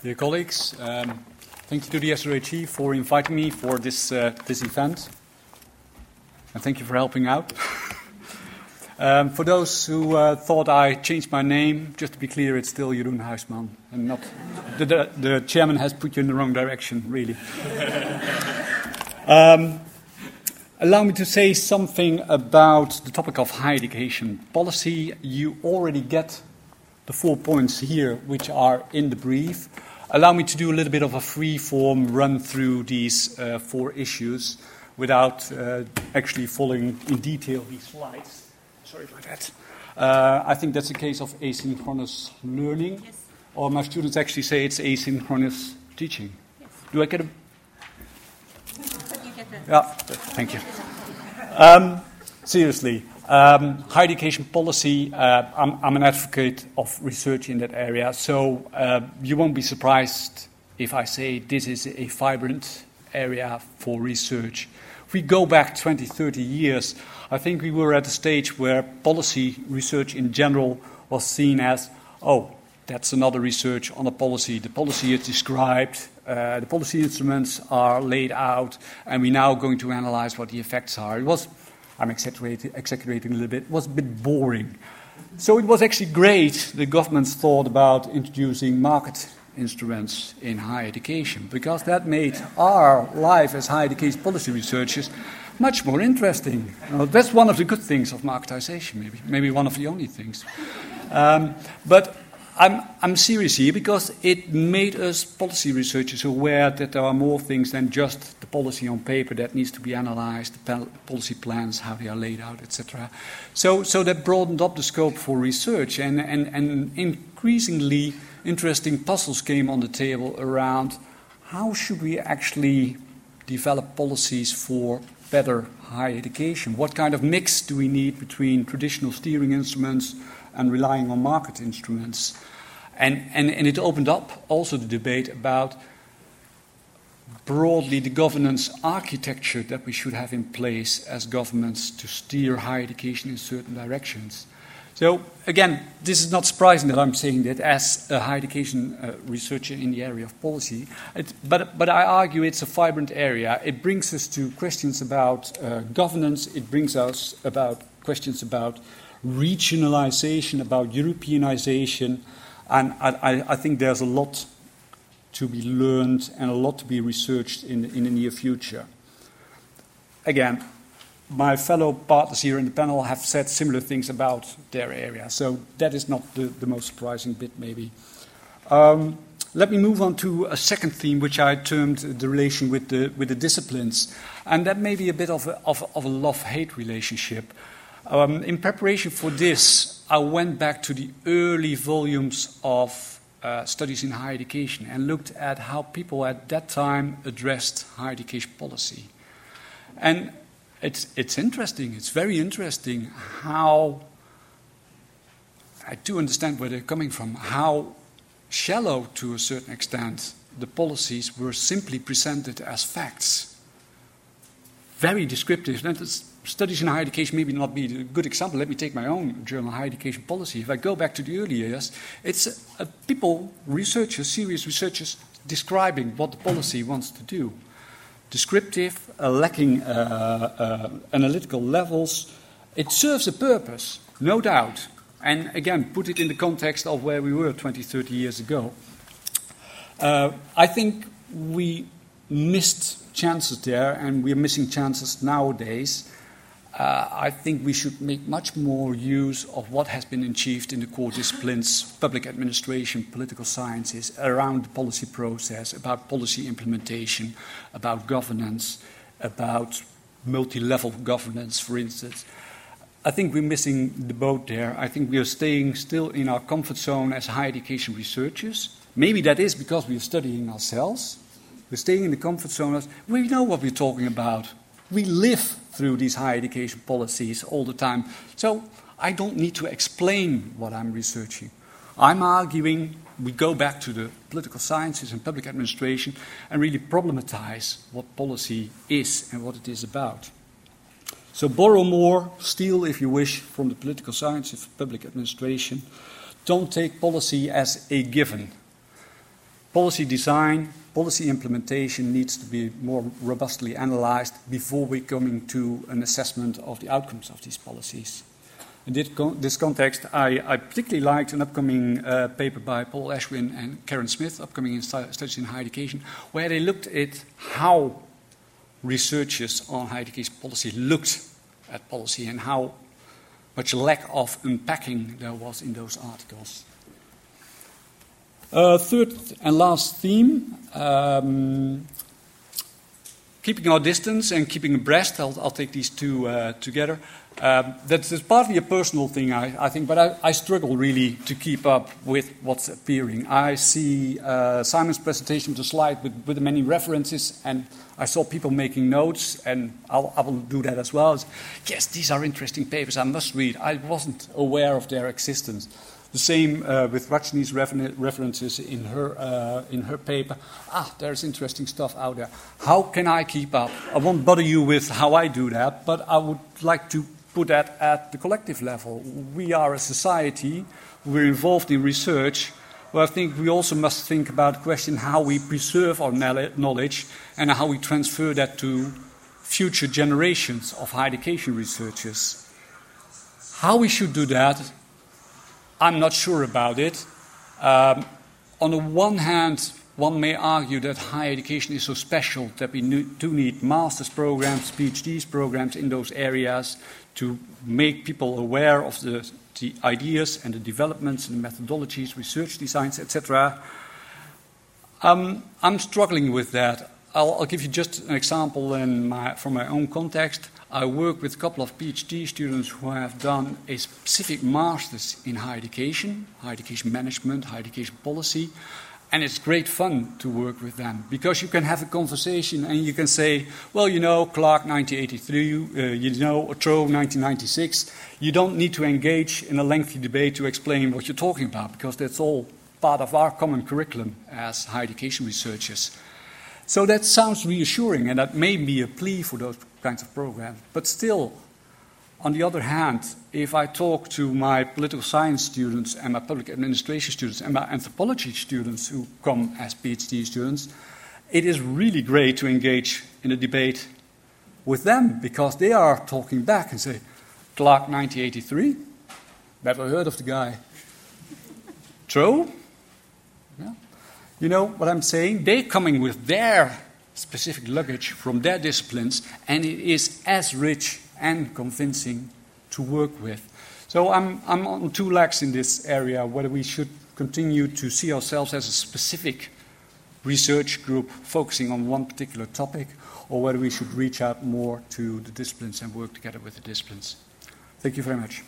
Dear colleagues, um, thank you to the SRHE for inviting me for this, uh, this event. And thank you for helping out. um, for those who uh, thought I changed my name, just to be clear, it's still Jeroen Huisman. And not, the, the, the chairman has put you in the wrong direction, really. um, allow me to say something about the topic of higher education policy. You already get the four points here, which are in the brief. Allow me to do a little bit of a free form run through these uh, four issues without uh, actually following in detail these slides. Sorry about that. Uh, I think that's a case of asynchronous learning, yes. or my students actually say it's asynchronous teaching. Yes. Do I get a. Yeah, thank you. Um, seriously, um, higher education policy, uh, I'm, I'm, an advocate of research in that area, so uh, you won't be surprised if I say this is a vibrant area for research. If we go back 20, 30 years, I think we were at a stage where policy research in general was seen as, oh, that's another research on a policy. The policy is described, uh, the policy instruments are laid out, and we're now going to analyze what the effects are. It was I'm exaggerating, a little bit, was a bit boring. So it was actually great the governments thought about introducing market instruments in higher education because that made our life as higher education policy researchers much more interesting. that's one of the good things of marketization, maybe, maybe one of the only things. Um, but I'm, I'm serious here because it made us policy researchers aware that there are more things than just the policy on paper that needs to be analyzed, the policy plans, how they are laid out, etc. So, so that broadened up the scope for research, and, and, and increasingly interesting puzzles came on the table around how should we actually develop policies for better higher education? What kind of mix do we need between traditional steering instruments? And relying on market instruments. And, and, and it opened up also the debate about broadly the governance architecture that we should have in place as governments to steer higher education in certain directions. So, again, this is not surprising that I'm saying that as a higher education uh, researcher in the area of policy, it, but, but I argue it's a vibrant area. It brings us to questions about uh, governance, it brings us about questions about regionalization, about Europeanization, and I, I, think there's a lot to be learned and a lot to be researched in, in the near future. Again, my fellow partners here in the panel have said similar things about their area, so that is not the, the most surprising bit, maybe. Um, let me move on to a second theme, which I termed the relation with the, with the disciplines. And that may be a bit of a, of, of a love hate relationship. Um, in preparation for this, I went back to the early volumes of uh, studies in higher education and looked at how people at that time addressed higher education policy. And it's, it's interesting, it's very interesting how, I do understand where they're coming from, how shallow to a certain extent the policies were simply presented as facts. Very descriptive studies in higher education maybe not be a good example. Let me take my own journal, Higher Education Policy. If I go back to the early years, it's uh, people, researchers, serious researchers, describing what the policy wants to do. Descriptive, uh, lacking uh, uh analytical levels. It serves a purpose, no doubt. And again, put it in the context of where we were 20, 30 years ago. Uh, I think we missed chances there, and we're missing chances nowadays Uh, I think we should make much more use of what has been achieved in the core disciplines, public administration, political sciences, around the policy process, about policy implementation, about governance, about multi level governance, for instance. I think we're missing the boat there. I think we are staying still in our comfort zone as higher education researchers. Maybe that is because we are studying ourselves. We're staying in the comfort zone. We know what we're talking about. We live through these higher education policies all the time. So I don't need to explain what I'm researching. I'm arguing we go back to the political sciences and public administration and really problematize what policy is and what it is about. So borrow more, steal if you wish, from the political sciences, public administration. Don't take policy as a given. Policy design, policy implementation needs to be more robustly analyzed before we come to an assessment of the outcomes of these policies. In this context, I, I particularly liked an upcoming uh, paper by Paul Ashwin and Karen Smith, upcoming in Studies in Higher Education, where they looked at how researchers on higher education policy looked at policy and how much lack of unpacking there was in those articles. Uh, third and last theme um, keeping our distance and keeping abreast. I'll, I'll take these two uh, together. Um, that's, partly a personal thing, I, I think, but I, I, struggle really to keep up with what's appearing. I see uh, Simon's presentation, the slide with, with many references, and I saw people making notes, and I'll, I will do that as well. Yes, these are interesting papers, I must read. I wasn't aware of their existence. The same uh, with Rajani's references in her, uh, in her paper. Ah, there's interesting stuff out there. How can I keep up? I won't bother you with how I do that, but I would like to put that at the collective level. We are a society, we're involved in research, but I think we also must think about the question how we preserve our knowledge and how we transfer that to future generations of higher education researchers. How we should do that I'm not sure about it. Um, on the one hand, one may argue that higher education is so special that we do need master's programs, PhDs programs in those areas to make people aware of the, the ideas and the developments and the methodologies, research designs, etc. Um, I'm struggling with that. I'll, I'll, give you just an example my, from my own context. I work with a couple of PhD students who have done a specific master's in higher education, higher education management, higher education policy, and it's great fun to work with them because you can have a conversation and you can say, well, you know, Clark 1983, uh, you know, Otro 1996. You don't need to engage in a lengthy debate to explain what you're talking about because that's all part of our common curriculum as higher education researchers. So that sounds reassuring, and that may be a plea for those kinds of programs. But still, on the other hand, if I talk to my political science students and my public administration students and my anthropology students who come as PhD students, it is really great to engage in a debate with them because they are talking back and say, Clark 1983, never heard of the guy. True? Yeah. You know what I'm saying? They're coming with their specific luggage from their disciplines, and it is as rich and convincing to work with. So I'm, I'm on two legs in this area whether we should continue to see ourselves as a specific research group focusing on one particular topic, or whether we should reach out more to the disciplines and work together with the disciplines. Thank you very much.